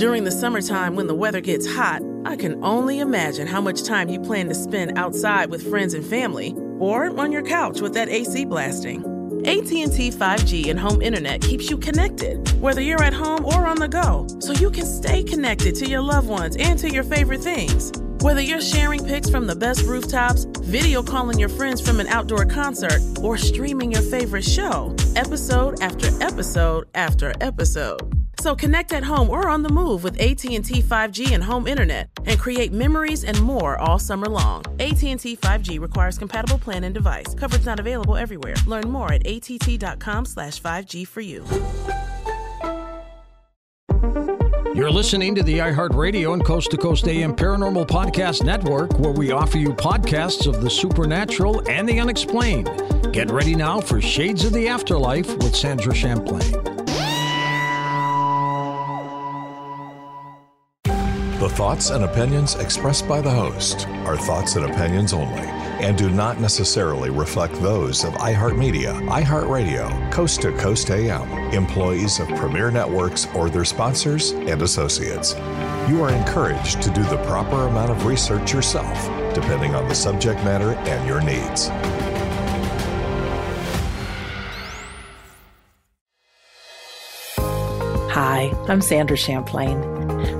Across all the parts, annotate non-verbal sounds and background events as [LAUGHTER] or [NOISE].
During the summertime when the weather gets hot, I can only imagine how much time you plan to spend outside with friends and family or on your couch with that AC blasting. AT&T 5G and home internet keeps you connected, whether you're at home or on the go, so you can stay connected to your loved ones and to your favorite things. Whether you're sharing pics from the best rooftops, video calling your friends from an outdoor concert, or streaming your favorite show, episode after episode after episode. So connect at home or on the move with AT&T 5G and home internet and create memories and more all summer long. AT&T 5G requires compatible plan and device. Coverage not available everywhere. Learn more at att.com slash 5G for you. You're listening to the iHeartRadio and Coast to Coast AM Paranormal Podcast Network, where we offer you podcasts of the supernatural and the unexplained. Get ready now for Shades of the Afterlife with Sandra Champlain. Thoughts and opinions expressed by the host are thoughts and opinions only and do not necessarily reflect those of iHeartMedia, iHeartRadio, Coast to Coast AM, employees of Premier Networks, or their sponsors and associates. You are encouraged to do the proper amount of research yourself, depending on the subject matter and your needs. Hi, I'm Sandra Champlain.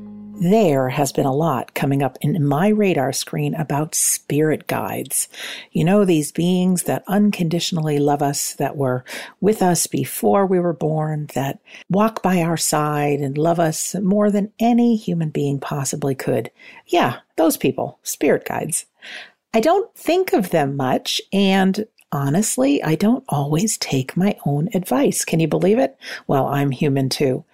There has been a lot coming up in my radar screen about spirit guides. You know, these beings that unconditionally love us, that were with us before we were born, that walk by our side and love us more than any human being possibly could. Yeah, those people, spirit guides. I don't think of them much, and honestly, I don't always take my own advice. Can you believe it? Well, I'm human too.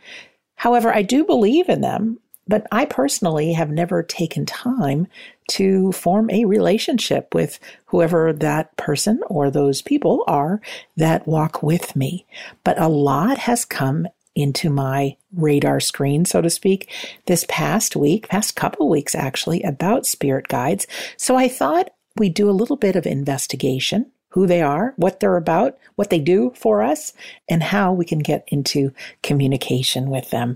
However, I do believe in them. But I personally have never taken time to form a relationship with whoever that person or those people are that walk with me. But a lot has come into my radar screen, so to speak, this past week, past couple weeks actually, about spirit guides. So I thought we'd do a little bit of investigation who they are, what they're about, what they do for us, and how we can get into communication with them.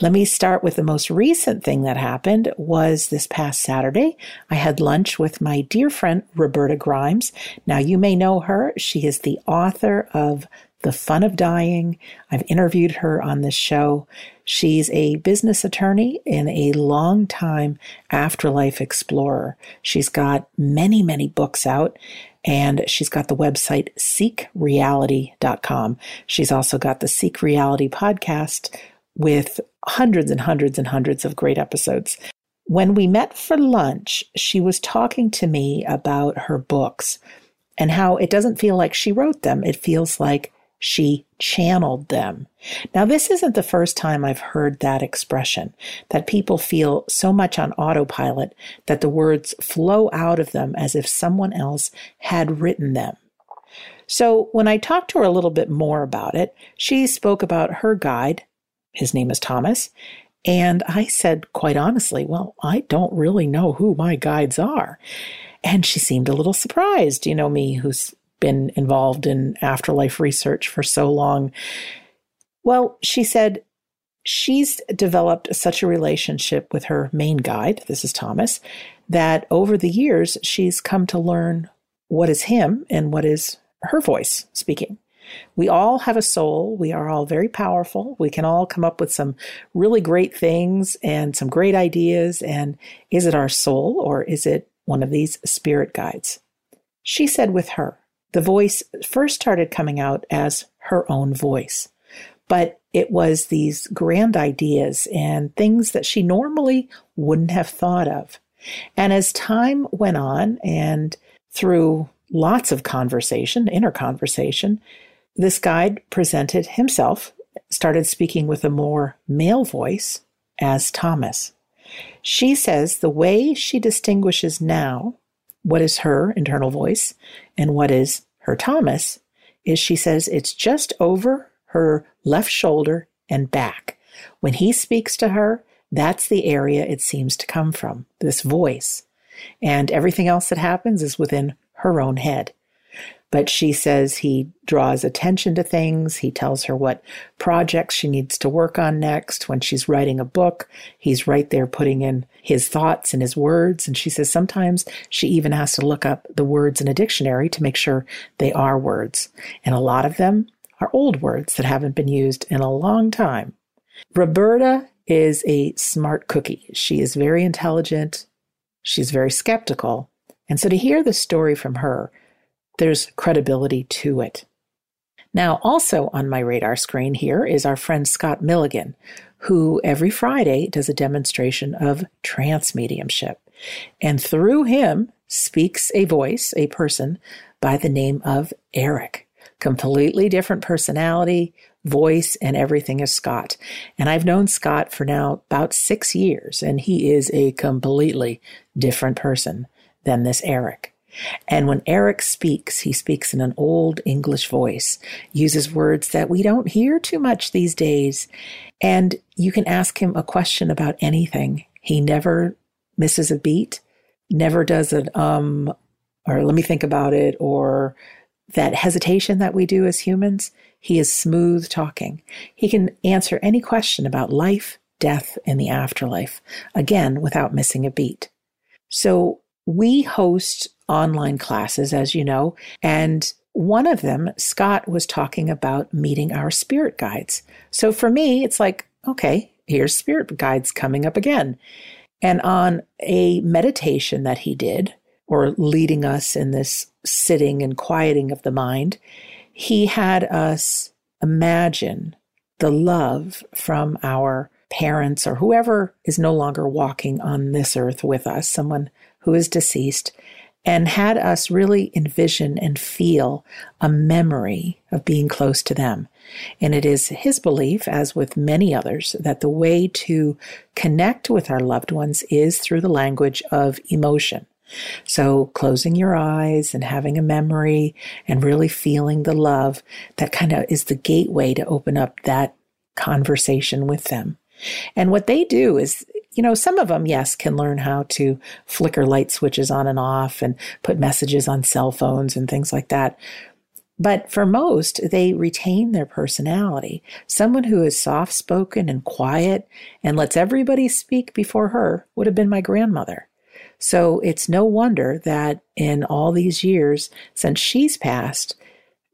Let me start with the most recent thing that happened was this past Saturday. I had lunch with my dear friend Roberta Grimes. Now you may know her. She is the author of The Fun of Dying. I've interviewed her on this show. She's a business attorney and a long-time afterlife explorer. She's got many, many books out and she's got the website seekreality.com. She's also got the Seek Reality podcast with hundreds and hundreds and hundreds of great episodes. When we met for lunch, she was talking to me about her books and how it doesn't feel like she wrote them. It feels like she channeled them. Now, this isn't the first time I've heard that expression, that people feel so much on autopilot that the words flow out of them as if someone else had written them. So when I talked to her a little bit more about it, she spoke about her guide, his name is Thomas. And I said, quite honestly, well, I don't really know who my guides are. And she seemed a little surprised, you know, me who's been involved in afterlife research for so long. Well, she said she's developed such a relationship with her main guide, this is Thomas, that over the years she's come to learn what is him and what is her voice speaking. We all have a soul. We are all very powerful. We can all come up with some really great things and some great ideas. And is it our soul or is it one of these spirit guides? She said with her, the voice first started coming out as her own voice, but it was these grand ideas and things that she normally wouldn't have thought of. And as time went on and through lots of conversation, inner conversation, this guide presented himself, started speaking with a more male voice as Thomas. She says the way she distinguishes now what is her internal voice and what is her Thomas is she says it's just over her left shoulder and back. When he speaks to her, that's the area it seems to come from, this voice. And everything else that happens is within her own head. But she says he draws attention to things. He tells her what projects she needs to work on next. When she's writing a book, he's right there putting in his thoughts and his words. And she says sometimes she even has to look up the words in a dictionary to make sure they are words. And a lot of them are old words that haven't been used in a long time. Roberta is a smart cookie. She is very intelligent. She's very skeptical. And so to hear the story from her, there's credibility to it. Now, also on my radar screen here is our friend Scott Milligan, who every Friday does a demonstration of trance mediumship. And through him speaks a voice, a person by the name of Eric. Completely different personality, voice, and everything as Scott. And I've known Scott for now about six years, and he is a completely different person than this Eric. And when Eric speaks, he speaks in an old English voice, uses words that we don't hear too much these days. And you can ask him a question about anything. He never misses a beat, never does an um, or let me think about it, or that hesitation that we do as humans. He is smooth talking. He can answer any question about life, death, and the afterlife, again, without missing a beat. So we host online classes, as you know, and one of them, Scott was talking about meeting our spirit guides. So for me, it's like, okay, here's spirit guides coming up again. And on a meditation that he did, or leading us in this sitting and quieting of the mind, he had us imagine the love from our parents or whoever is no longer walking on this earth with us, someone who is deceased, and had us really envision and feel a memory of being close to them. And it is his belief, as with many others, that the way to connect with our loved ones is through the language of emotion. So closing your eyes and having a memory and really feeling the love, that kind of is the gateway to open up that conversation with them. And what they do is you know, some of them, yes, can learn how to flicker light switches on and off and put messages on cell phones and things like that. But for most, they retain their personality. Someone who is soft spoken and quiet and lets everybody speak before her would have been my grandmother. So it's no wonder that in all these years since she's passed,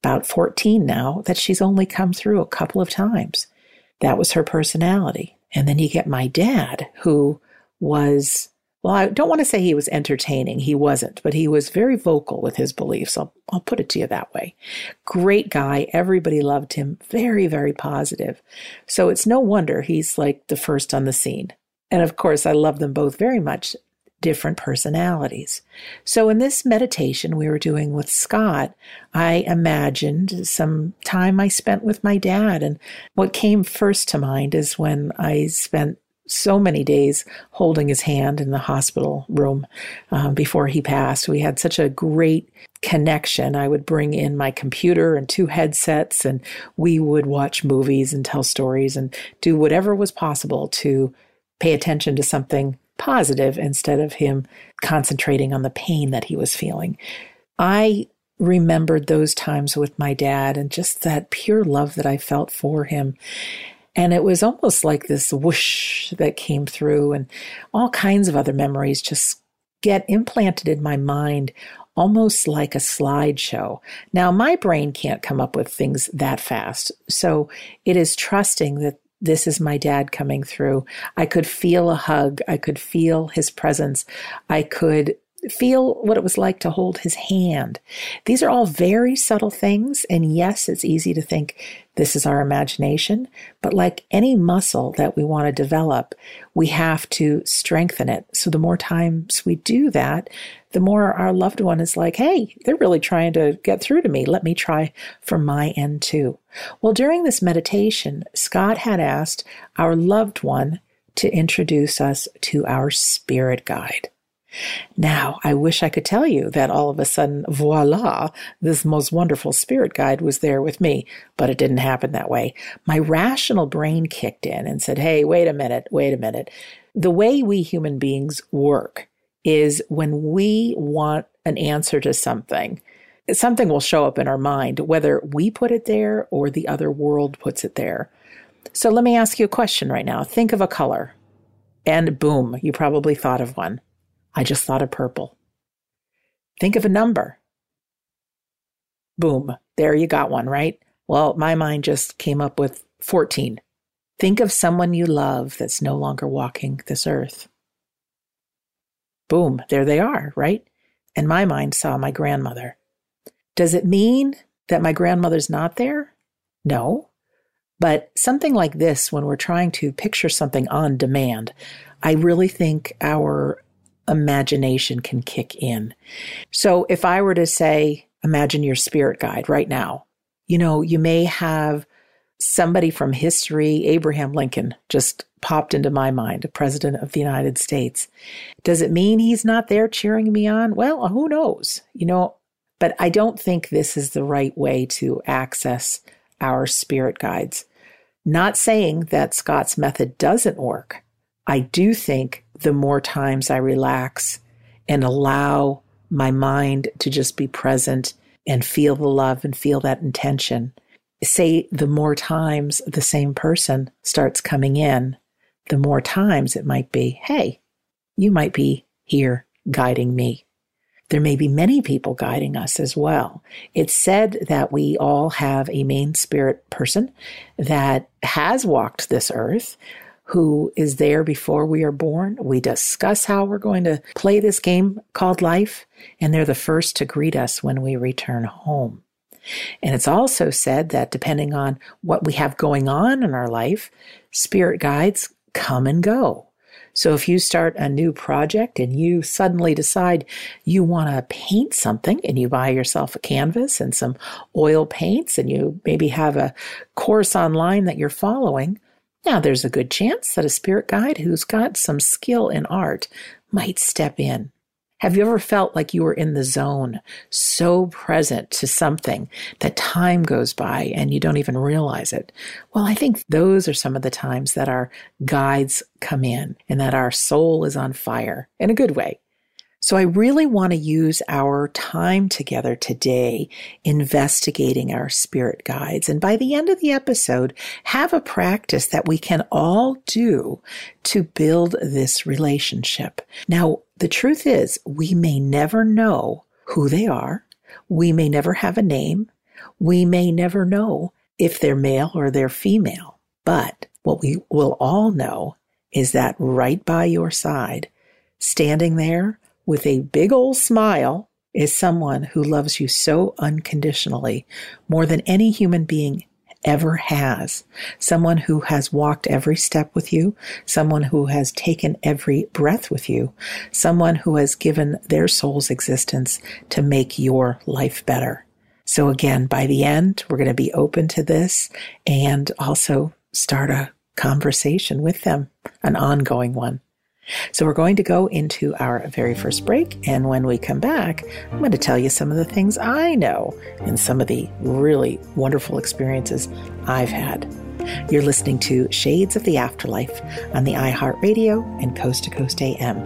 about 14 now, that she's only come through a couple of times. That was her personality. And then you get my dad, who was, well, I don't want to say he was entertaining. He wasn't, but he was very vocal with his beliefs. I'll, I'll put it to you that way. Great guy. Everybody loved him. Very, very positive. So it's no wonder he's like the first on the scene. And of course, I love them both very much different personalities. So in this meditation we were doing with Scott, I imagined some time I spent with my dad. And what came first to mind is when I spent so many days holding his hand in the hospital room um, before he passed. We had such a great connection. I would bring in my computer and two headsets, and we would watch movies and tell stories and do whatever was possible to pay attention to something positive instead of him concentrating on the pain that he was feeling. I remembered those times with my dad and just that pure love that I felt for him. And it was almost like this whoosh that came through, and all kinds of other memories just get implanted in my mind almost like a slideshow. Now, my brain can't come up with things that fast. So it is trusting that this is my dad coming through. I could feel a hug. I could feel his presence. I could feel what it was like to hold his hand. These are all very subtle things. And yes, it's easy to think this is our imagination, but like any muscle that we want to develop, we have to strengthen it. So the more times we do that, the more our loved one is like, Hey, they're really trying to get through to me. Let me try from my end too. Well, during this meditation, Scott had asked our loved one to introduce us to our spirit guide. Now, I wish I could tell you that all of a sudden, voila, this most wonderful spirit guide was there with me, but it didn't happen that way. My rational brain kicked in and said, hey, wait a minute, wait a minute. The way we human beings work is when we want an answer to something, something will show up in our mind, whether we put it there or the other world puts it there. So let me ask you a question right now. Think of a color, and boom, you probably thought of one. I just thought of purple. Think of a number. Boom, there you got one, right? Well, my mind just came up with 14. Think of someone you love that's no longer walking this earth. Boom, there they are, right? And my mind saw my grandmother. Does it mean that my grandmother's not there? No. But something like this, when we're trying to picture something on demand, I really think our imagination can kick in. So if I were to say, imagine your spirit guide right now, you know, you may have somebody from history, Abraham Lincoln, just popped into my mind, a president of the United States. Does it mean he's not there cheering me on? Well, who knows? You know, but I don't think this is the right way to access our spirit guides. Not saying that Scott's method doesn't work. I do think the more times I relax and allow my mind to just be present and feel the love and feel that intention. Say the more times the same person starts coming in, the more times it might be, hey, you might be here guiding me. There may be many people guiding us as well. It's said that we all have a main spirit person that has walked this earth who is there before we are born. We discuss how we're going to play this game called life, and they're the first to greet us when we return home. And it's also said that depending on what we have going on in our life, spirit guides come and go. So if you start a new project and you suddenly decide you want to paint something and you buy yourself a canvas and some oil paints and you maybe have a course online that you're following, now, there's a good chance that a spirit guide who's got some skill in art might step in. Have you ever felt like you were in the zone, so present to something that time goes by and you don't even realize it? Well, I think those are some of the times that our guides come in and that our soul is on fire in a good way. So I really want to use our time together today investigating our spirit guides. And by the end of the episode, have a practice that we can all do to build this relationship. Now, the truth is we may never know who they are. We may never have a name. We may never know if they're male or they're female. But what we will all know is that right by your side, standing there, with a big old smile is someone who loves you so unconditionally, more than any human being ever has. Someone who has walked every step with you, someone who has taken every breath with you, someone who has given their soul's existence to make your life better. So again, by the end, we're going to be open to this and also start a conversation with them, an ongoing one. So we're going to go into our very first break. And when we come back, I'm going to tell you some of the things I know and some of the really wonderful experiences I've had. You're listening to Shades of the Afterlife on the iHeartRadio and Coast to Coast AM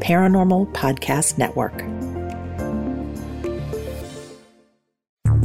Paranormal Podcast Network.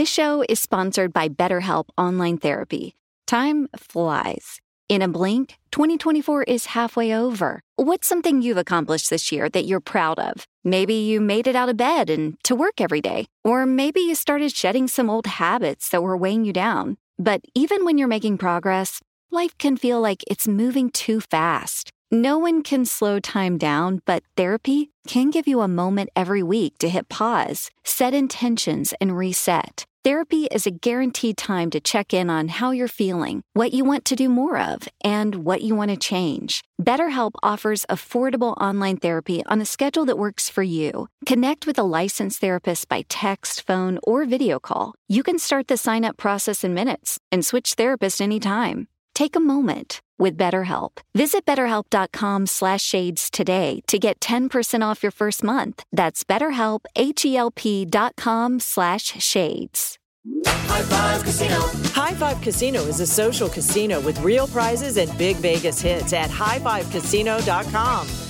This show is sponsored by BetterHelp Online Therapy. Time flies. In a blink, 2024 is halfway over. What's something you've accomplished this year that you're proud of? Maybe you made it out of bed and to work every day. Or maybe you started shedding some old habits that were weighing you down. But even when you're making progress, life can feel like it's moving too fast. No one can slow time down, but therapy can give you a moment every week to hit pause, set intentions, and reset. Therapy is a guaranteed time to check in on how you're feeling, what you want to do more of, and what you want to change. BetterHelp offers affordable online therapy on a schedule that works for you. Connect with a licensed therapist by text, phone, or video call. You can start the sign up process in minutes and switch therapists anytime. Take a moment with BetterHelp. Visit betterhelp.com slash shades today to get 10% off your first month. That's betterhelp, H-E-L-P dot com slash shades. High Five Casino. High Five Casino is a social casino with real prizes and big Vegas hits at highfivecasino.com.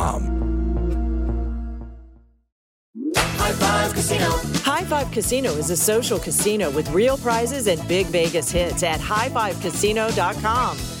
High Five Casino. High Five Casino is a social casino with real prizes and big Vegas hits at highfivecasino.com.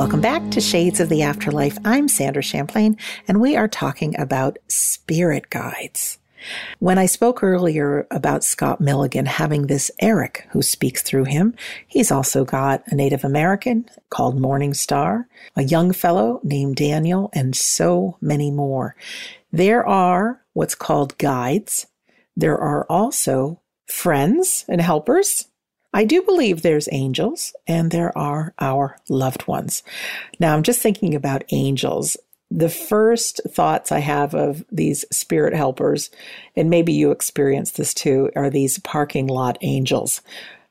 Welcome back to Shades of the Afterlife. I'm Sandra Champlain, and we are talking about spirit guides. When I spoke earlier about Scott Milligan having this Eric who speaks through him, he's also got a Native American called Morning Star, a young fellow named Daniel, and so many more. There are what's called guides. There are also friends and helpers. I do believe there's angels and there are our loved ones. Now I'm just thinking about angels. the first thoughts I have of these spirit helpers, and maybe you experience this too, are these parking lot angels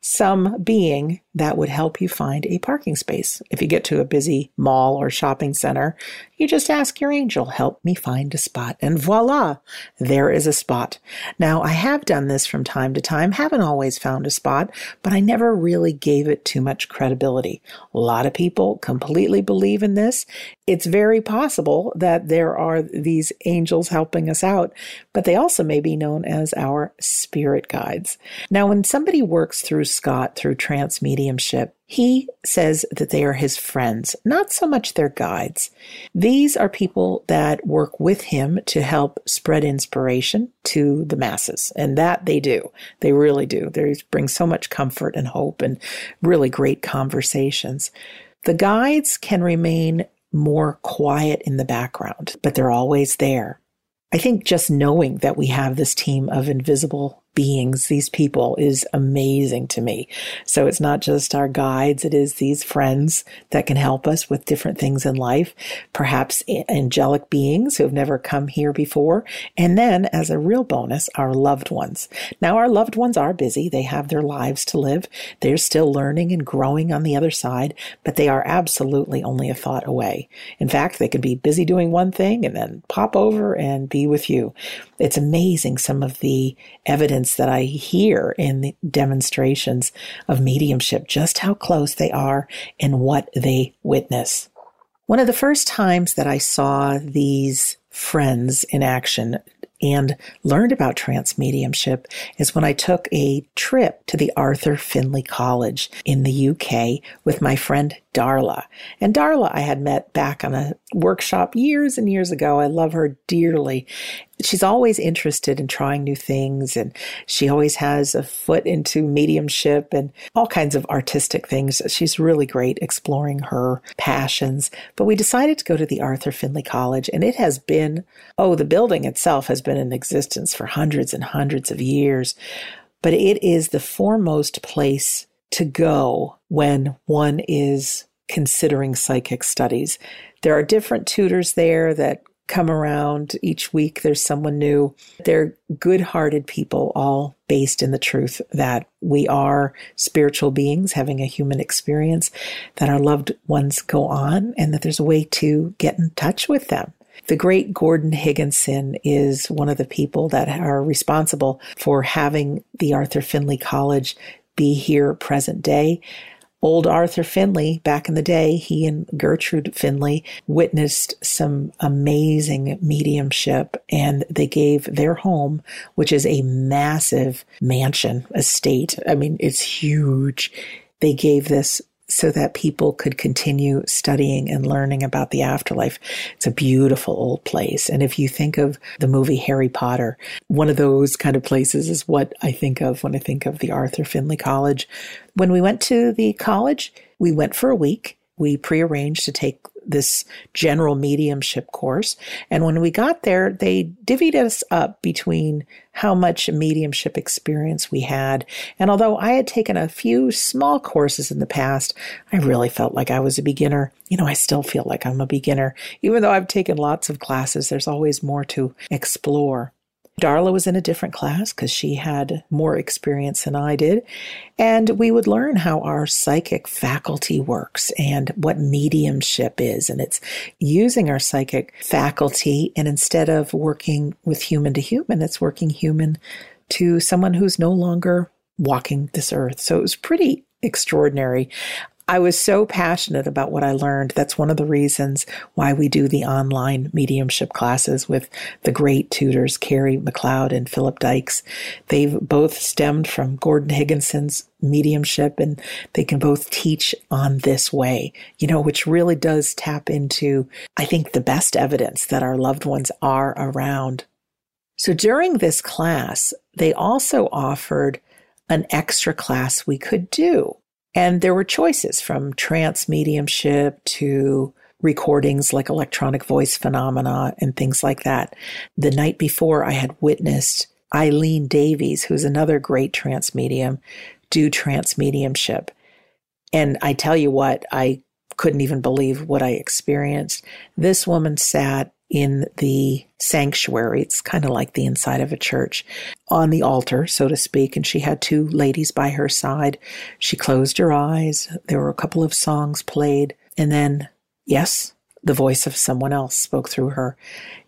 some being that would help you find a parking space. If you get to a busy mall or shopping center, you just ask your angel, help me find a spot. And voila, there is a spot. Now, I have done this from time to time, haven't always found a spot, but I never really gave it too much credibility. A lot of people completely believe in this. It's very possible that there are these angels helping us out, but they also may be known as our spirit guides. Now, when somebody works through Scott through trance mediumship, he says that they are his friends, not so much their guides. These are people that work with him to help spread inspiration to the masses. And that they do. They really do. They bring so much comfort and hope and really great conversations. The guides can remain more quiet in the background, but they're always there. I think just knowing that we have this team of invisible beings, these people, is amazing to me. So it's not just our guides, it is these friends that can help us with different things in life, perhaps angelic beings who have never come here before. And then, as a real bonus, our loved ones. Now, our loved ones are busy, they have their lives to live, they're still learning and growing on the other side, but they are absolutely only a thought away. In fact, they can be busy doing one thing and then pop over and be with you. It's amazing some of the evidence that I hear in the demonstrations of mediumship, just how close they are and what they witness. One of the first times that I saw these friends in action and learned about trance mediumship is when I took a trip to the Arthur Findlay College in the UK with my friend Darla. And Darla I had met back on a workshop years and years ago. I love her dearly. She's always interested in trying new things and she always has a foot into mediumship and all kinds of artistic things. She's really great exploring her passions. But we decided to go to the Arthur Findlay College and it has been, oh, the building itself has been in existence for hundreds and hundreds of years. But it is the foremost place to go when one is considering psychic studies. There are different tutors there that come around each week. There's someone new. They're good hearted people, all based in the truth that we are spiritual beings having a human experience, that our loved ones go on, and that there's a way to get in touch with them. The great Gordon Higginson is one of the people that are responsible for having the Arthur Findlay College be here present day. Old Arthur Findlay, back in the day, he and Gertrude Findlay witnessed some amazing mediumship and they gave their home, which is a massive mansion estate. I mean, it's huge. They gave this so that people could continue studying and learning about the afterlife. It's a beautiful old place. And if you think of the movie Harry Potter, one of those kind of places is what I think of when I think of the Arthur Findlay College. When we went to the college, we went for a week. We prearranged to take this general mediumship course. And when we got there, they divvied us up between how much mediumship experience we had. And although I had taken a few small courses in the past, I really felt like I was a beginner. You know, I still feel like I'm a beginner. Even though I've taken lots of classes, there's always more to explore. Darla was in a different class because she had more experience than I did. And we would learn how our psychic faculty works and what mediumship is. And it's using our psychic faculty. And instead of working with human to human, it's working human to someone who's no longer walking this earth. So it was pretty extraordinary. I was so passionate about what I learned. That's one of the reasons why we do the online mediumship classes with the great tutors, Carrie McLeod and Philip Dykes. They've both stemmed from Gordon Higginson's mediumship and they can both teach on this way, you know, which really does tap into, I think, the best evidence that our loved ones are around. So during this class, they also offered an extra class we could do. And there were choices from trance mediumship to recordings like electronic voice phenomena and things like that. The night before, I had witnessed Eileen Davies, who's another great trance medium, do trance mediumship. And I tell you what, I couldn't even believe what I experienced. This woman sat in the sanctuary. It's kind of like the inside of a church on the altar, so to speak. And she had two ladies by her side. She closed her eyes. There were a couple of songs played. And then, yes, the voice of someone else spoke through her.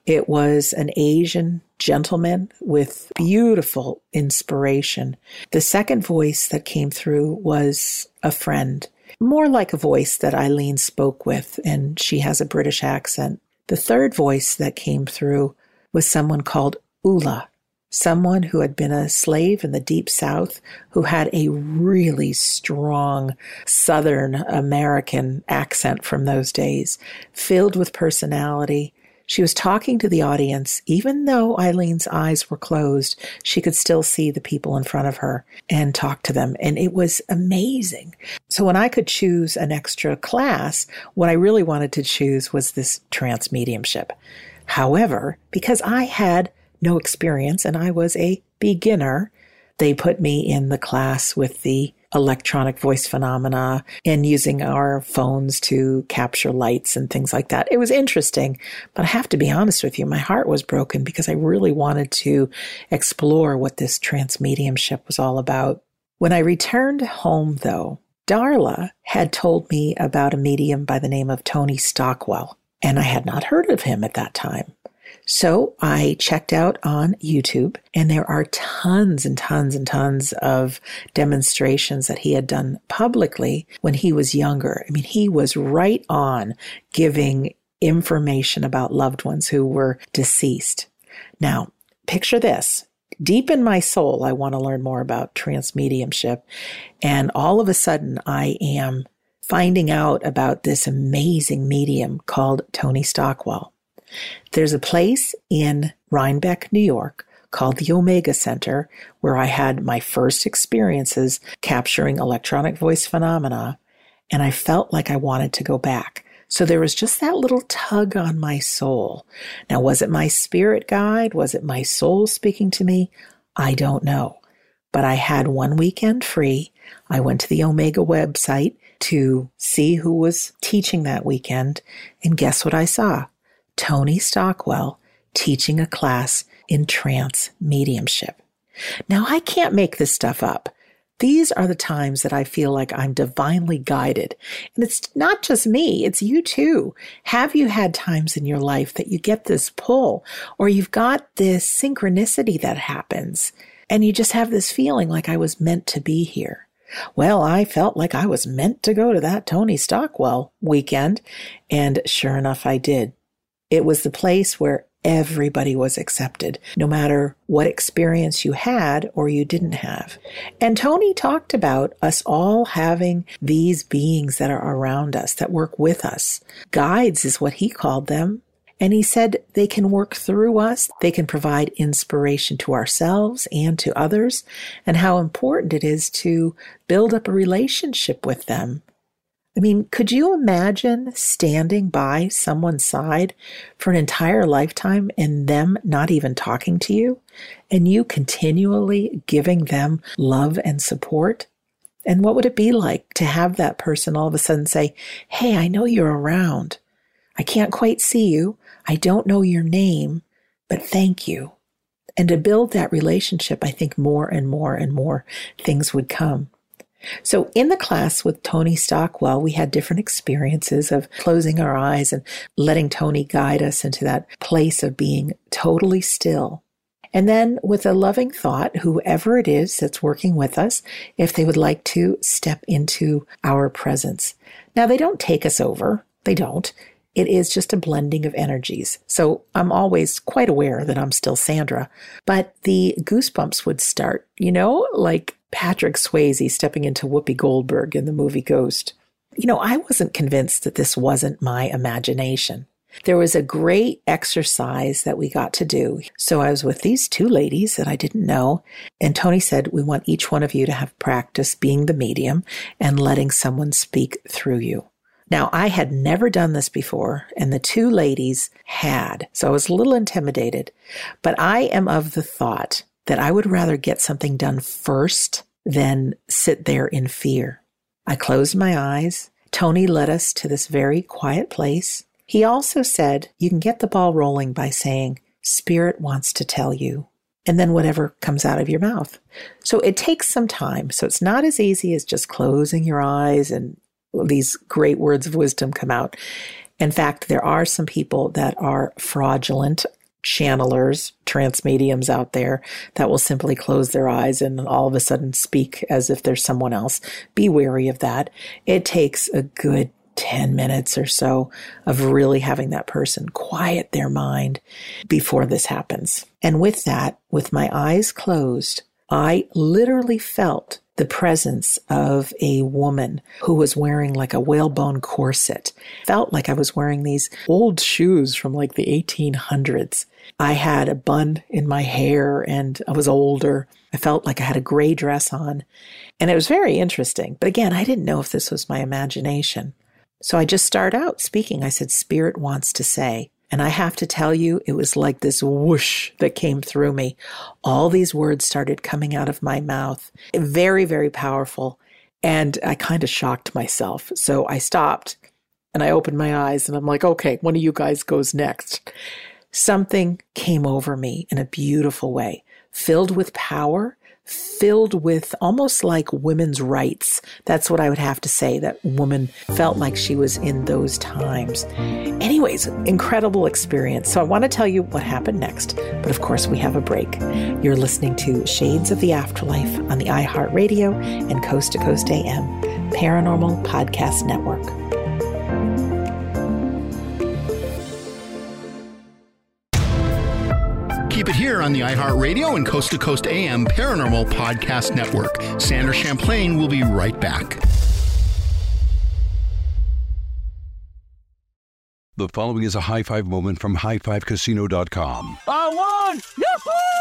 It was an Asian gentleman with beautiful inspiration. The second voice that came through was a friend, more like a voice that Eileen spoke with, and she has a British accent. The third voice that came through was someone called Ula, someone who had been a slave in the deep south who had a really strong Southern American accent from those days, filled with personality. She was talking to the audience. Even though Eileen's eyes were closed, she could still see the people in front of her and talk to them. And it was amazing. So when I could choose an extra class, what I really wanted to choose was this trance mediumship. However, because I had no experience and I was a beginner, they put me in the class with the electronic voice phenomena and using our phones to capture lights and things like that. It was interesting, but I have to be honest with you, my heart was broken because I really wanted to explore what this trance mediumship was all about. When I returned home, though, Darla had told me about a medium by the name of Tony Stockwell, and I had not heard of him at that time. So I checked out on YouTube, and there are tons and tons and tons of demonstrations that he had done publicly when he was younger. I mean, he was right on giving information about loved ones who were deceased. Now, picture this. Deep in my soul, I want to learn more about trance mediumship. And all of a sudden, I am finding out about this amazing medium called Tony Stockwell. There's a place in Rhinebeck, New York called the Omega Center where I had my first experiences capturing electronic voice phenomena and I felt like I wanted to go back. So there was just that little tug on my soul. Now, was it my spirit guide? Was it my soul speaking to me? I don't know. But I had one weekend free. I went to the Omega website to see who was teaching that weekend. And guess what I saw? Tony Stockwell teaching a class in trance mediumship. Now, I can't make this stuff up. These are the times that I feel like I'm divinely guided. And it's not just me, it's you too. Have you had times in your life that you get this pull or you've got this synchronicity that happens and you just have this feeling like I was meant to be here? Well, I felt like I was meant to go to that Tony Stockwell weekend, and sure enough, I did. It was the place where everybody was accepted, no matter what experience you had or you didn't have. And Tony talked about us all having these beings that are around us, that work with us. Guides is what he called them. And he said they can work through us. They can provide inspiration to ourselves and to others and how important it is to build up a relationship with them I mean, could you imagine standing by someone's side for an entire lifetime and them not even talking to you and you continually giving them love and support? And what would it be like to have that person all of a sudden say, Hey, I know you're around. I can't quite see you. I don't know your name, but thank you. And to build that relationship, I think more and more and more things would come. So in the class with Tony Stockwell, we had different experiences of closing our eyes and letting Tony guide us into that place of being totally still. And then with a loving thought, whoever it is that's working with us, if they would like to step into our presence. Now they don't take us over. They don't. It is just a blending of energies. So I'm always quite aware that I'm still Sandra, but the goosebumps would start, you know, like Patrick Swayze stepping into Whoopi Goldberg in the movie Ghost. You know, I wasn't convinced that this wasn't my imagination. There was a great exercise that we got to do. So I was with these two ladies that I didn't know. And Tony said, We want each one of you to have practice being the medium and letting someone speak through you. Now, I had never done this before, and the two ladies had. So I was a little intimidated. But I am of the thought that I would rather get something done first than sit there in fear. I closed my eyes Tony led us to this very quiet place. He also said, You can get the ball rolling by saying, Spirit wants to tell you, and then whatever comes out of your mouth. So it takes some time. So it's not as easy as just closing your eyes and these great words of wisdom come out. In fact, there are some people that are fraudulent channelers, trance mediums out there that will simply close their eyes and all of a sudden speak as if there's someone else. Be wary of that. It takes a good 10 minutes or so of really having that person quiet their mind before this happens. And with that, with my eyes closed, I literally felt the presence of a woman who was wearing like a whalebone corset. Felt like I was wearing these old shoes from like the 1800s. I had a bun in my hair and I was older. I felt like I had a gray dress on. And it was very interesting. But again, I didn't know if this was my imagination. So I just start out speaking. I said, Spirit wants to say. And I have to tell you, it was like this whoosh that came through me. All these words started coming out of my mouth. Very, very powerful. And I kind of shocked myself. So I stopped and I opened my eyes and I'm like, okay, one of you guys goes next. Something came over me in a beautiful way, filled with power filled with almost like women's rights. That's what I would have to say. That woman felt like she was in those times. Anyways, incredible experience. So I want to tell you what happened next. But of course, we have a break. You're listening to Shades of the Afterlife on the iHeartRadio and Coast to Coast AM Paranormal Podcast Network. Keep it here on the iHeartRadio and Coast to Coast AM Paranormal Podcast Network. Sandra Champlain will be right back. The following is a high five moment from highfivecasino.com. I won! Yahoo!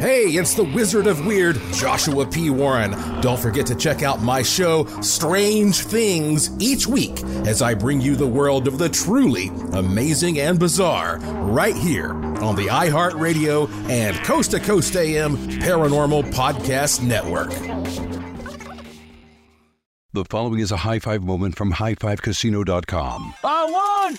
Hey, it's the Wizard of Weird, Joshua P. Warren. Don't forget to check out my show, Strange Things, each week as I bring you the world of the truly amazing and bizarre right here on the iHeartRadio and Coast to Coast AM Paranormal Podcast Network. The following is a high five moment from highfivecasino.com. I won!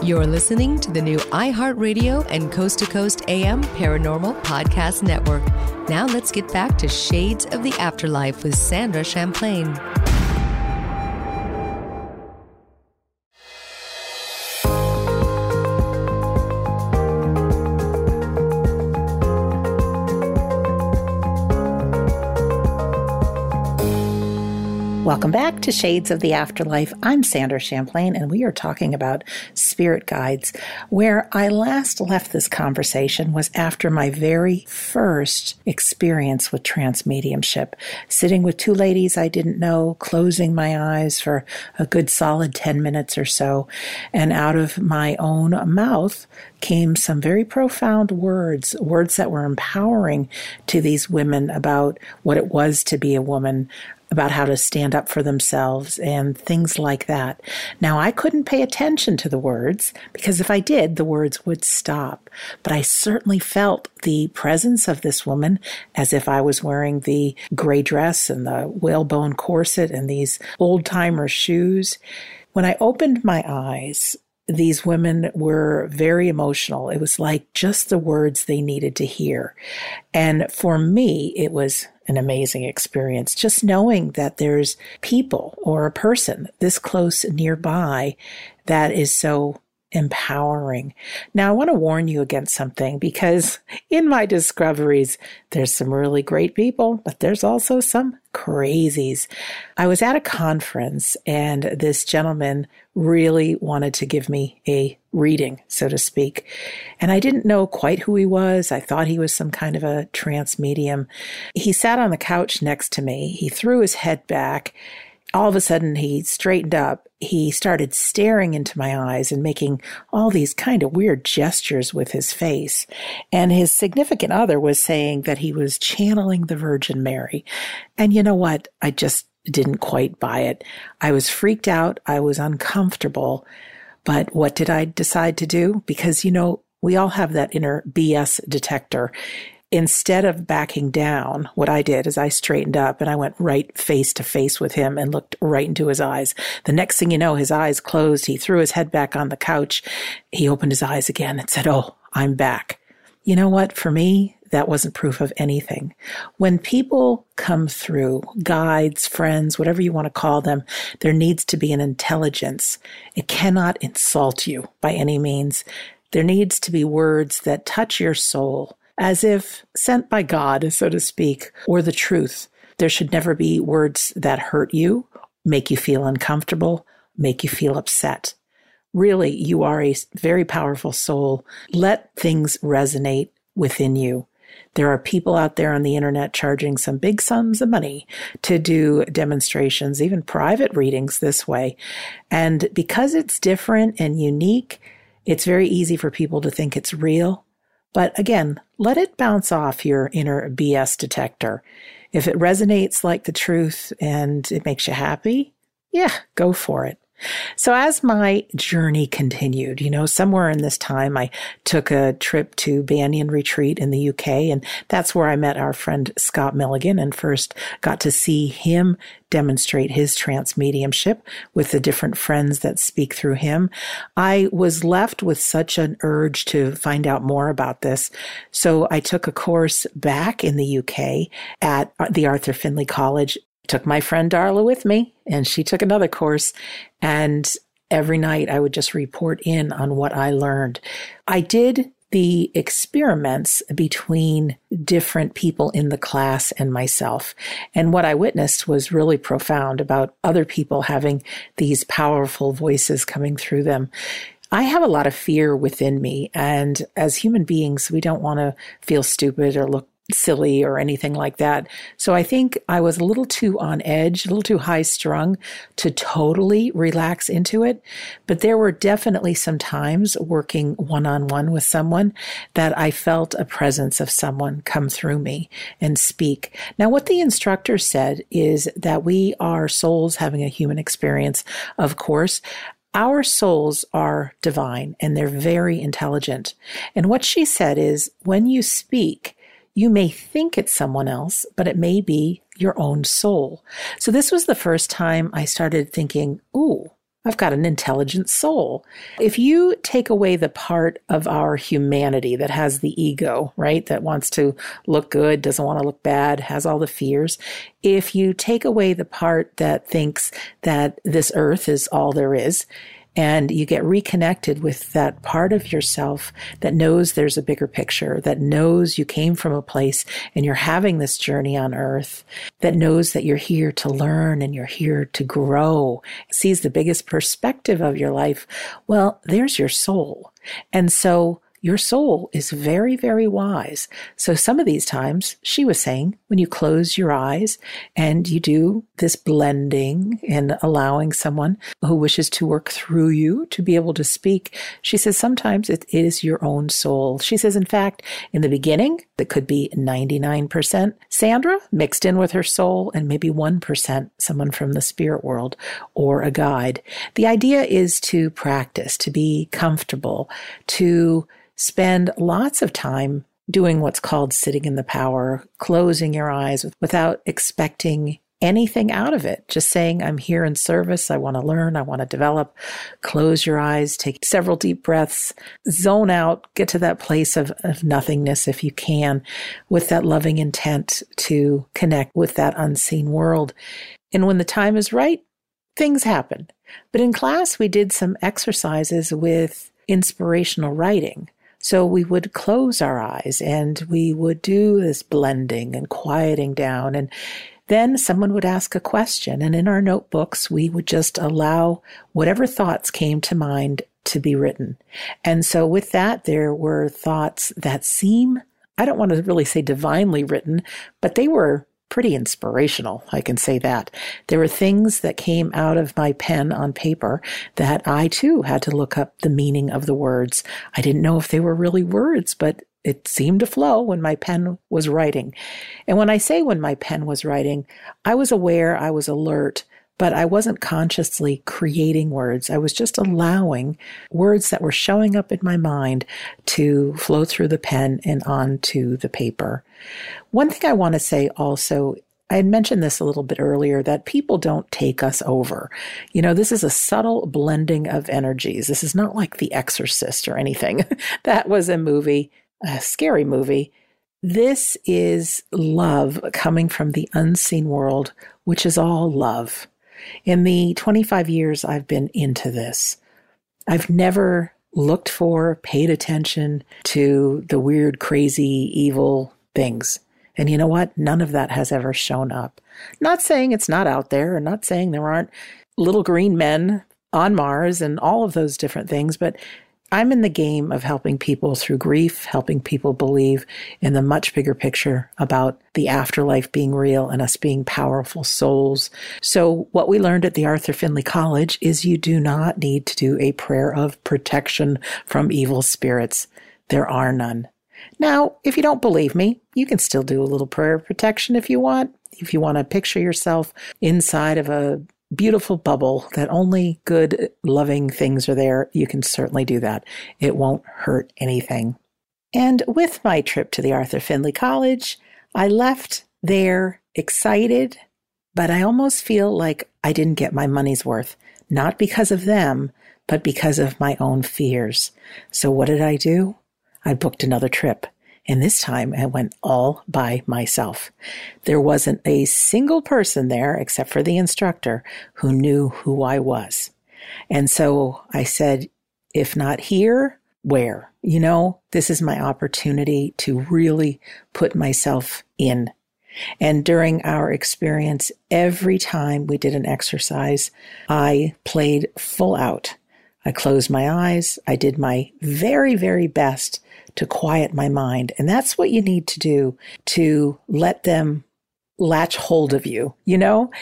You're listening to the new iHeartRadio and Coast to Coast AM Paranormal Podcast Network. Now let's get back to Shades of the Afterlife with Sandra Champlain. Welcome back to Shades of the Afterlife. I'm Sandra Champlain, and we are talking about spirit guides. Where I last left this conversation was after my very first experience with trance mediumship, sitting with two ladies I didn't know, closing my eyes for a good solid 10 minutes or so, and out of my own mouth came some very profound words, words that were empowering to these women about what it was to be a woman, about how to stand up for themselves and things like that. Now, I couldn't pay attention to the words because if I did, the words would stop. But I certainly felt the presence of this woman as if I was wearing the gray dress and the whalebone corset and these old timer shoes. When I opened my eyes, these women were very emotional. It was like just the words they needed to hear. And for me, it was an amazing experience. Just knowing that there's people or a person this close nearby that is so empowering. Now, I want to warn you against something because [LAUGHS] in my discoveries, there's some really great people, but there's also some crazies. I was at a conference and this gentleman really wanted to give me a reading, so to speak. And I didn't know quite who he was. I thought he was some kind of a trance medium. He sat on the couch next to me. He threw his head back all of a sudden he straightened up. He started staring into my eyes and making all these kind of weird gestures with his face. And his significant other was saying that he was channeling the Virgin Mary. And you know what? I just didn't quite buy it. I was freaked out. I was uncomfortable. But what did I decide to do? Because, you know, we all have that inner BS detector instead of backing down, what I did is I straightened up and I went right face to face with him and looked right into his eyes. The next thing you know, his eyes closed. He threw his head back on the couch. He opened his eyes again and said, Oh, I'm back. You know what? For me, that wasn't proof of anything. When people come through, guides, friends, whatever you want to call them, there needs to be an intelligence. It cannot insult you by any means. There needs to be words that touch your soul as if sent by God, so to speak, or the truth. There should never be words that hurt you, make you feel uncomfortable, make you feel upset. Really, you are a very powerful soul. Let things resonate within you. There are people out there on the internet charging some big sums of money to do demonstrations, even private readings this way. And because it's different and unique, it's very easy for people to think it's real but again, let it bounce off your inner BS detector. If it resonates like the truth and it makes you happy, yeah, go for it. So as my journey continued, you know, somewhere in this time, I took a trip to Banyan Retreat in the UK, and that's where I met our friend Scott Milligan and first got to see him demonstrate his trance mediumship with the different friends that speak through him. I was left with such an urge to find out more about this. So I took a course back in the UK at the Arthur Findlay College took my friend Darla with me and she took another course and every night I would just report in on what I learned. I did the experiments between different people in the class and myself. And what I witnessed was really profound about other people having these powerful voices coming through them. I have a lot of fear within me. And as human beings, we don't want to feel stupid or look silly or anything like that. So I think I was a little too on edge, a little too high strung to totally relax into it. But there were definitely some times working one on one with someone that I felt a presence of someone come through me and speak. Now, what the instructor said is that we are souls having a human experience, of course. Our souls are divine and they're very intelligent. And what she said is when you speak, you may think it's someone else, but it may be your own soul. So this was the first time I started thinking, ooh, I've got an intelligent soul. If you take away the part of our humanity that has the ego, right, that wants to look good, doesn't want to look bad, has all the fears, if you take away the part that thinks that this earth is all there is, and you get reconnected with that part of yourself that knows there's a bigger picture, that knows you came from a place and you're having this journey on earth, that knows that you're here to learn and you're here to grow, sees the biggest perspective of your life. Well, there's your soul. And so your soul is very, very wise. So some of these times, she was saying, when you close your eyes and you do this blending and allowing someone who wishes to work through you to be able to speak, she says sometimes it is your own soul. She says, in fact, in the beginning, it could be 99% Sandra mixed in with her soul and maybe 1% someone from the spirit world or a guide. The idea is to practice, to be comfortable, to spend lots of time doing what's called sitting in the power, closing your eyes without expecting anything out of it. Just saying, I'm here in service. I want to learn. I want to develop. Close your eyes, take several deep breaths, zone out, get to that place of, of nothingness if you can with that loving intent to connect with that unseen world. And when the time is right, things happen. But in class, we did some exercises with inspirational writing. So we would close our eyes and we would do this blending and quieting down. And then someone would ask a question. And in our notebooks, we would just allow whatever thoughts came to mind to be written. And so with that, there were thoughts that seem, I don't want to really say divinely written, but they were pretty inspirational. I can say that. There were things that came out of my pen on paper that I too had to look up the meaning of the words. I didn't know if they were really words, but it seemed to flow when my pen was writing. And when I say when my pen was writing, I was aware, I was alert but I wasn't consciously creating words. I was just allowing words that were showing up in my mind to flow through the pen and onto the paper. One thing I want to say also I had mentioned this a little bit earlier that people don't take us over. You know, this is a subtle blending of energies. This is not like The Exorcist or anything. [LAUGHS] that was a movie, a scary movie. This is love coming from the unseen world, which is all love. In the 25 years I've been into this, I've never looked for, paid attention to the weird, crazy, evil things. And you know what? None of that has ever shown up. Not saying it's not out there, and not saying there aren't little green men on Mars and all of those different things, but I'm in the game of helping people through grief, helping people believe in the much bigger picture about the afterlife being real and us being powerful souls. So what we learned at the Arthur Findlay College is you do not need to do a prayer of protection from evil spirits. There are none. Now, if you don't believe me, you can still do a little prayer of protection if you want. If you want to picture yourself inside of a beautiful bubble that only good, loving things are there, you can certainly do that. It won't hurt anything. And with my trip to the Arthur Findlay College, I left there excited, but I almost feel like I didn't get my money's worth, not because of them, but because of my own fears. So what did I do? I booked another trip. And this time I went all by myself. There wasn't a single person there except for the instructor who knew who I was. And so I said, if not here, where? You know, this is my opportunity to really put myself in. And during our experience, every time we did an exercise, I played full out. I closed my eyes. I did my very, very best to quiet my mind. And that's what you need to do to let them latch hold of you. You know,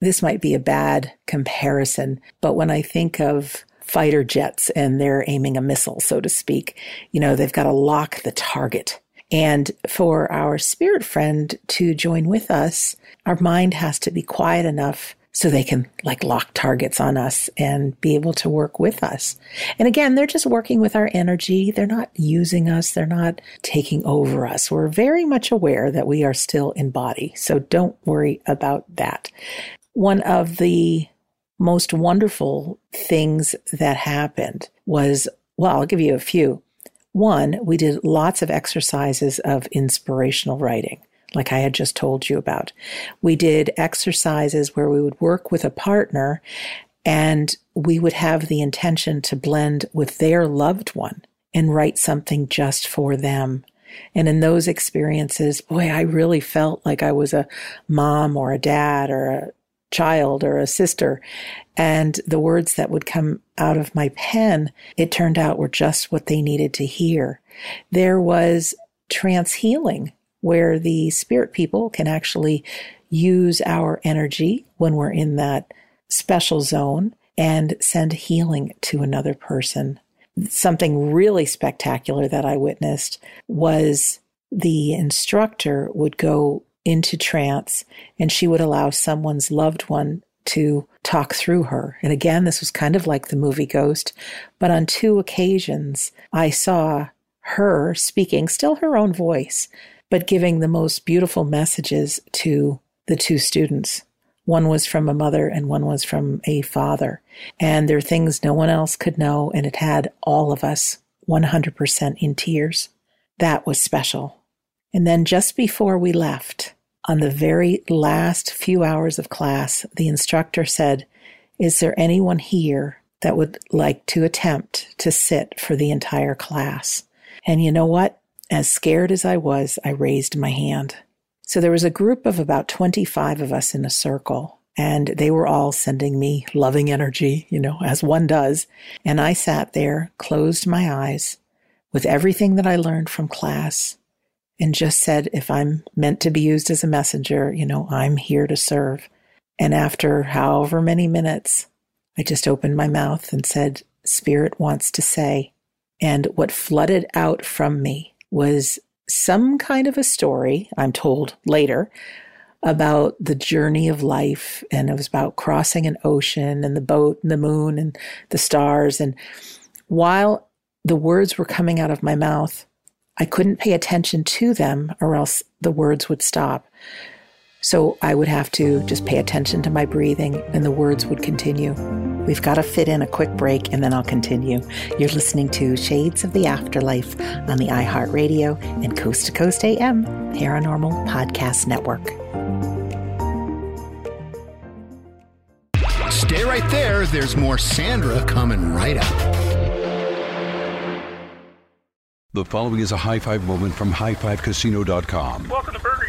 this might be a bad comparison, but when I think of fighter jets and they're aiming a missile, so to speak, you know, they've got to lock the target. And for our spirit friend to join with us, our mind has to be quiet enough so they can like lock targets on us and be able to work with us. And again, they're just working with our energy. They're not using us. They're not taking over us. We're very much aware that we are still in body. So don't worry about that. One of the most wonderful things that happened was, well, I'll give you a few. One, we did lots of exercises of inspirational writing like I had just told you about. We did exercises where we would work with a partner and we would have the intention to blend with their loved one and write something just for them. And in those experiences, boy, I really felt like I was a mom or a dad or a child or a sister. And the words that would come out of my pen, it turned out were just what they needed to hear. There was trance healing where the spirit people can actually use our energy when we're in that special zone and send healing to another person. Something really spectacular that I witnessed was the instructor would go into trance and she would allow someone's loved one to talk through her. And again, this was kind of like the movie Ghost, but on two occasions I saw her speaking, still her own voice, but giving the most beautiful messages to the two students. One was from a mother and one was from a father. And there are things no one else could know, and it had all of us 100% in tears. That was special. And then just before we left, on the very last few hours of class, the instructor said, Is there anyone here that would like to attempt to sit for the entire class? And you know what? As scared as I was, I raised my hand. So there was a group of about 25 of us in a circle, and they were all sending me loving energy, you know, as one does. And I sat there, closed my eyes with everything that I learned from class, and just said, if I'm meant to be used as a messenger, you know, I'm here to serve. And after however many minutes, I just opened my mouth and said, Spirit wants to say. And what flooded out from me was some kind of a story, I'm told later, about the journey of life. And it was about crossing an ocean and the boat and the moon and the stars. And while the words were coming out of my mouth, I couldn't pay attention to them or else the words would stop. So I would have to just pay attention to my breathing and the words would continue. We've got to fit in a quick break and then I'll continue. You're listening to Shades of the Afterlife on the iHeartRadio and Coast to Coast AM Paranormal Podcast Network. Stay right there. There's more Sandra coming right up. The following is a high five moment from highfivecasino.com. Welcome to Burger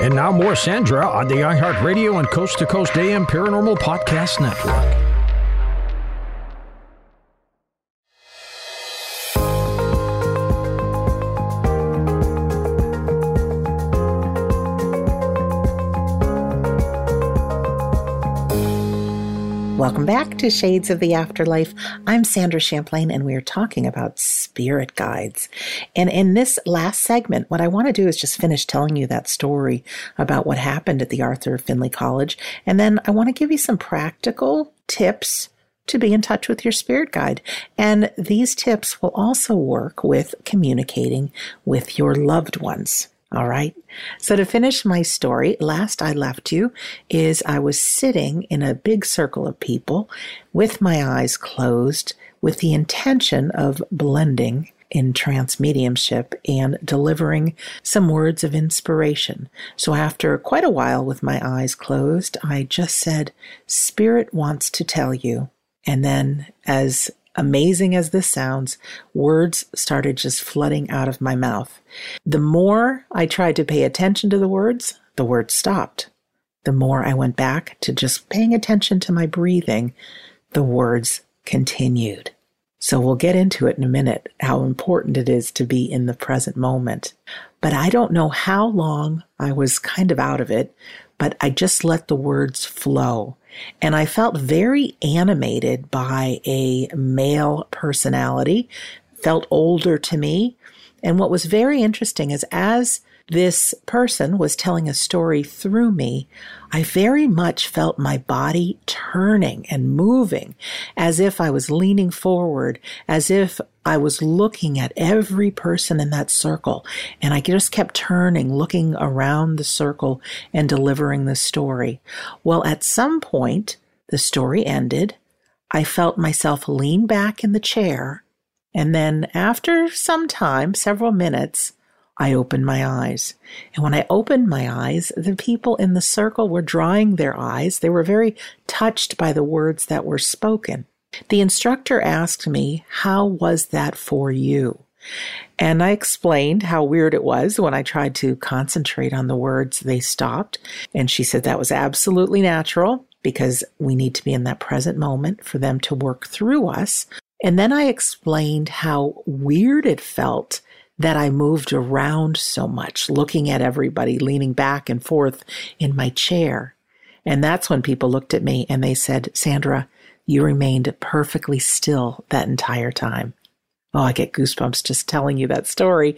And now more Sandra on the iHeartRadio and Coast to Coast AM Paranormal Podcast Network. Welcome back to Shades of the Afterlife. I'm Sandra Champlain, and we are talking about spirit guides. And in this last segment, what I want to do is just finish telling you that story about what happened at the Arthur Findlay College. And then I want to give you some practical tips to be in touch with your spirit guide. And these tips will also work with communicating with your loved ones. All right. So to finish my story, last I left you is I was sitting in a big circle of people with my eyes closed with the intention of blending in trance mediumship and delivering some words of inspiration. So after quite a while with my eyes closed, I just said, Spirit wants to tell you. And then as amazing as this sounds, words started just flooding out of my mouth. The more I tried to pay attention to the words, the words stopped. The more I went back to just paying attention to my breathing, the words continued. So we'll get into it in a minute, how important it is to be in the present moment. But I don't know how long I was kind of out of it, but I just let the words flow. And I felt very animated by a male personality, felt older to me. And what was very interesting is as this person was telling a story through me, I very much felt my body turning and moving as if I was leaning forward, as if I was looking at every person in that circle. And I just kept turning, looking around the circle and delivering the story. Well, at some point, the story ended. I felt myself lean back in the chair. And then after some time, several minutes, I opened my eyes. And when I opened my eyes, the people in the circle were drying their eyes. They were very touched by the words that were spoken. The instructor asked me, How was that for you? And I explained how weird it was when I tried to concentrate on the words, they stopped. And she said that was absolutely natural because we need to be in that present moment for them to work through us. And then I explained how weird it felt that I moved around so much, looking at everybody, leaning back and forth in my chair. And that's when people looked at me and they said, Sandra, you remained perfectly still that entire time. Oh, I get goosebumps just telling you that story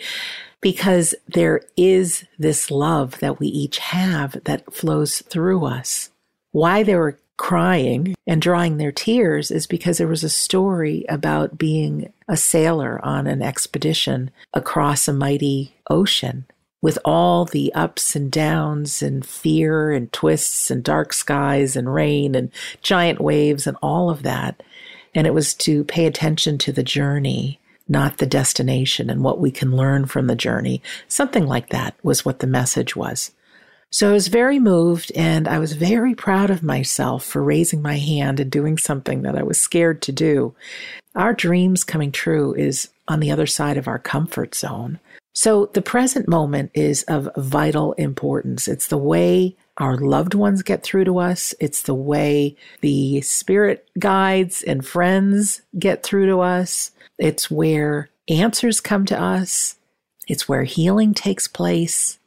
because there is this love that we each have that flows through us. Why there were crying and drying their tears is because there was a story about being a sailor on an expedition across a mighty ocean with all the ups and downs and fear and twists and dark skies and rain and giant waves and all of that. And it was to pay attention to the journey, not the destination and what we can learn from the journey. Something like that was what the message was. So I was very moved and I was very proud of myself for raising my hand and doing something that I was scared to do. Our dreams coming true is on the other side of our comfort zone. So the present moment is of vital importance. It's the way our loved ones get through to us. It's the way the spirit guides and friends get through to us. It's where answers come to us. It's where healing takes place.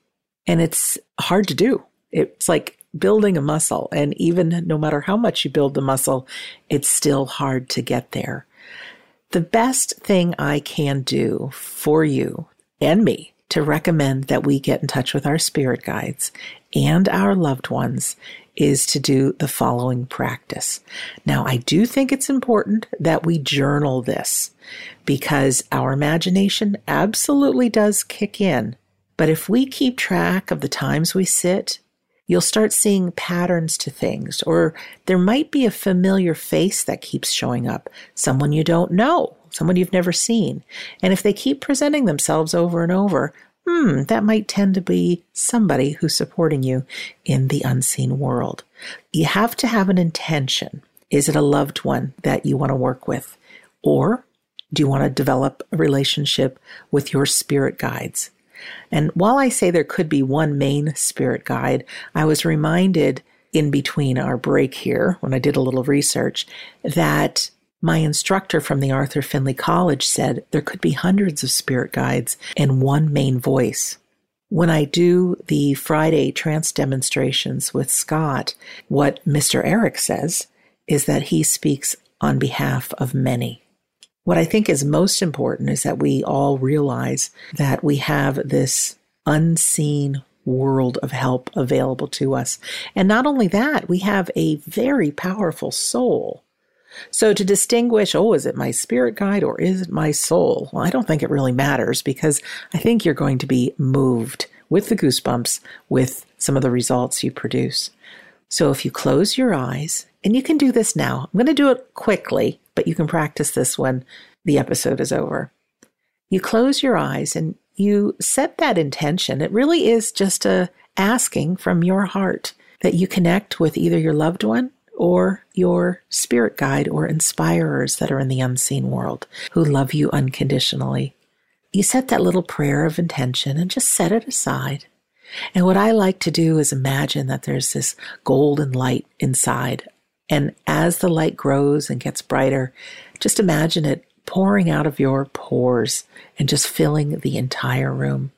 And it's hard to do. It's like building a muscle. And even no matter how much you build the muscle, it's still hard to get there. The best thing I can do for you and me to recommend that we get in touch with our spirit guides and our loved ones is to do the following practice. Now, I do think it's important that we journal this because our imagination absolutely does kick in but if we keep track of the times we sit, you'll start seeing patterns to things, or there might be a familiar face that keeps showing up, someone you don't know, someone you've never seen. And if they keep presenting themselves over and over, hmm, that might tend to be somebody who's supporting you in the unseen world. You have to have an intention. Is it a loved one that you want to work with? Or do you want to develop a relationship with your spirit guides? And while I say there could be one main spirit guide, I was reminded in between our break here, when I did a little research, that my instructor from the Arthur Findlay College said there could be hundreds of spirit guides and one main voice. When I do the Friday trance demonstrations with Scott, what Mr. Eric says is that he speaks on behalf of many. What I think is most important is that we all realize that we have this unseen world of help available to us. And not only that, we have a very powerful soul. So to distinguish, oh, is it my spirit guide or is it my soul? Well, I don't think it really matters because I think you're going to be moved with the goosebumps with some of the results you produce. So if you close your eyes, and you can do this now, I'm going to do it quickly, but you can practice this when the episode is over. You close your eyes and you set that intention. It really is just a asking from your heart that you connect with either your loved one or your spirit guide or inspirers that are in the unseen world who love you unconditionally. You set that little prayer of intention and just set it aside. And what I like to do is imagine that there's this golden light inside. And as the light grows and gets brighter, just imagine it pouring out of your pores and just filling the entire room.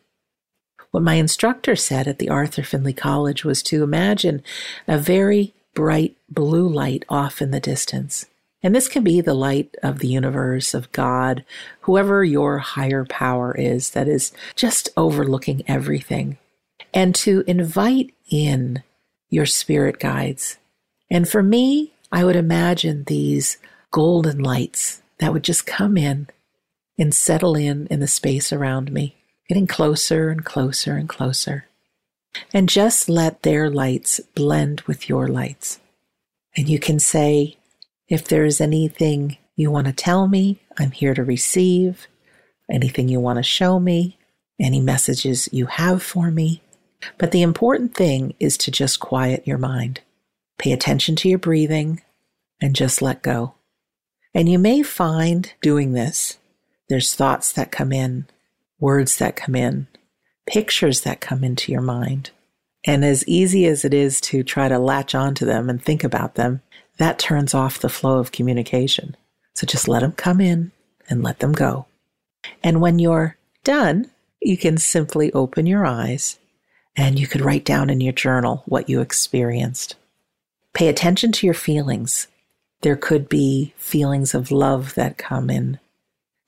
What my instructor said at the Arthur Findlay College was to imagine a very bright blue light off in the distance. And this can be the light of the universe, of God, whoever your higher power is that is just overlooking everything. And to invite in your spirit guides. And for me, I would imagine these golden lights that would just come in and settle in in the space around me, getting closer and closer and closer. And just let their lights blend with your lights. And you can say, if there is anything you want to tell me, I'm here to receive. Anything you want to show me, any messages you have for me. But the important thing is to just quiet your mind. Pay attention to your breathing and just let go. And you may find doing this, there's thoughts that come in, words that come in, pictures that come into your mind. And as easy as it is to try to latch onto them and think about them, that turns off the flow of communication. So just let them come in and let them go. And when you're done, you can simply open your eyes and you could write down in your journal what you experienced. Pay attention to your feelings. There could be feelings of love that come in.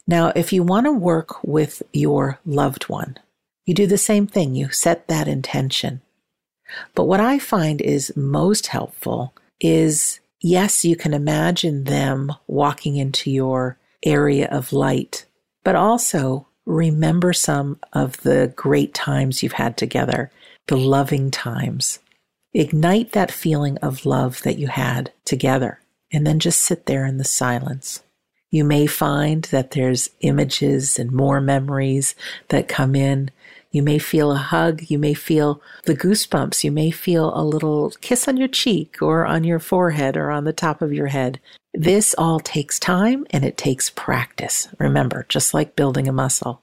Now, if you want to work with your loved one, you do the same thing. You set that intention. But what I find is most helpful is yes, you can imagine them walking into your area of light, but also remember some of the great times you've had together, the loving times. Ignite that feeling of love that you had together, and then just sit there in the silence. You may find that there's images and more memories that come in you may feel a hug. You may feel the goosebumps. You may feel a little kiss on your cheek or on your forehead or on the top of your head. This all takes time and it takes practice. Remember, just like building a muscle.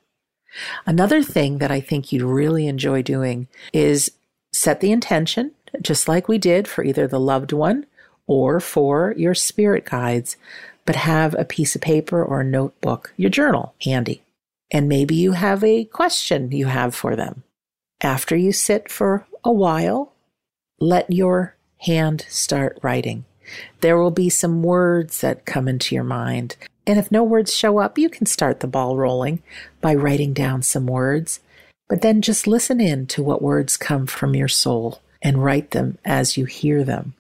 Another thing that I think you'd really enjoy doing is set the intention, just like we did for either the loved one or for your spirit guides, but have a piece of paper or a notebook, your journal handy and maybe you have a question you have for them. After you sit for a while, let your hand start writing. There will be some words that come into your mind. And if no words show up, you can start the ball rolling by writing down some words. But then just listen in to what words come from your soul and write them as you hear them.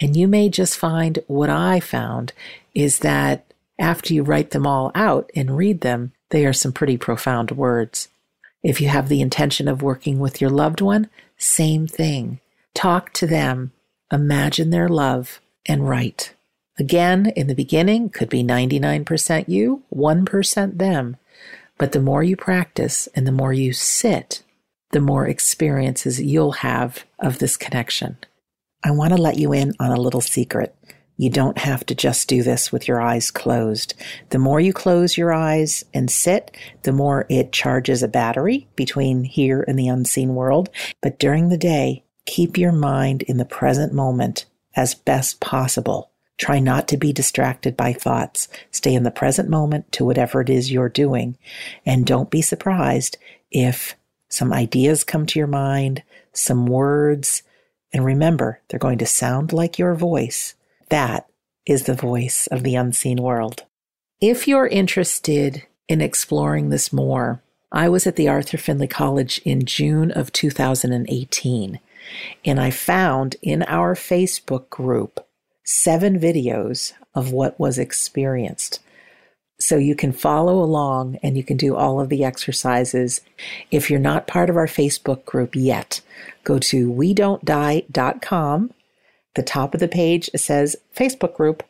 And you may just find what I found is that after you write them all out and read them, they are some pretty profound words. If you have the intention of working with your loved one, same thing. Talk to them, imagine their love, and write. Again, in the beginning, could be 99% you, 1% them. But the more you practice and the more you sit, the more experiences you'll have of this connection. I want to let you in on a little secret. You don't have to just do this with your eyes closed. The more you close your eyes and sit, the more it charges a battery between here and the unseen world. But during the day, keep your mind in the present moment as best possible. Try not to be distracted by thoughts. Stay in the present moment to whatever it is you're doing. And don't be surprised if some ideas come to your mind, some words, and remember, they're going to sound like your voice that is the voice of the unseen world. If you're interested in exploring this more, I was at the Arthur Findlay College in June of 2018, and I found in our Facebook group seven videos of what was experienced. So you can follow along and you can do all of the exercises. If you're not part of our Facebook group yet, go to we don't die.com. The top of the page says Facebook group,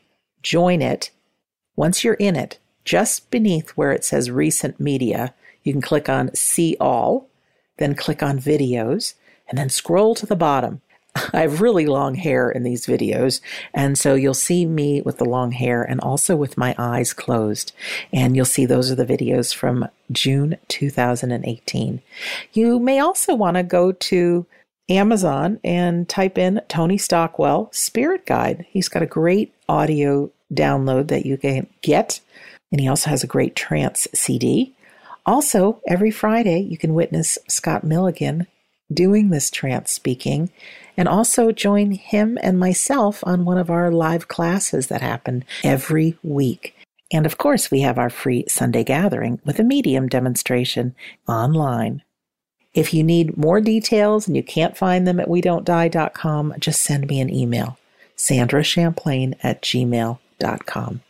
join it. Once you're in it, just beneath where it says recent media, you can click on see all, then click on videos, and then scroll to the bottom. I have really long hair in these videos, and so you'll see me with the long hair and also with my eyes closed. And you'll see those are the videos from June 2018. You may also want to go to Amazon and type in Tony Stockwell Spirit Guide. He's got a great audio download that you can get, and he also has a great trance CD. Also, every Friday, you can witness Scott Milligan doing this trance speaking and also join him and myself on one of our live classes that happen every week. And of course, we have our free Sunday gathering with a medium demonstration online. If you need more details and you can't find them at we die.com, just send me an email, Sandra Champlain at gmail.com.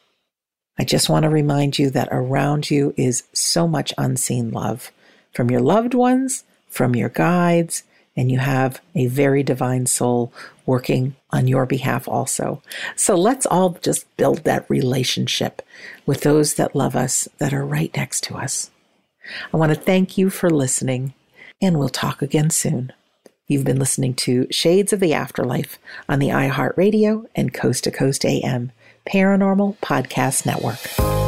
I just want to remind you that around you is so much unseen love from your loved ones, from your guides, and you have a very divine soul working on your behalf also. So let's all just build that relationship with those that love us that are right next to us. I want to thank you for listening, and we'll talk again soon. You've been listening to Shades of the Afterlife on the iHeartRadio and Coast to Coast AM Paranormal Podcast Network.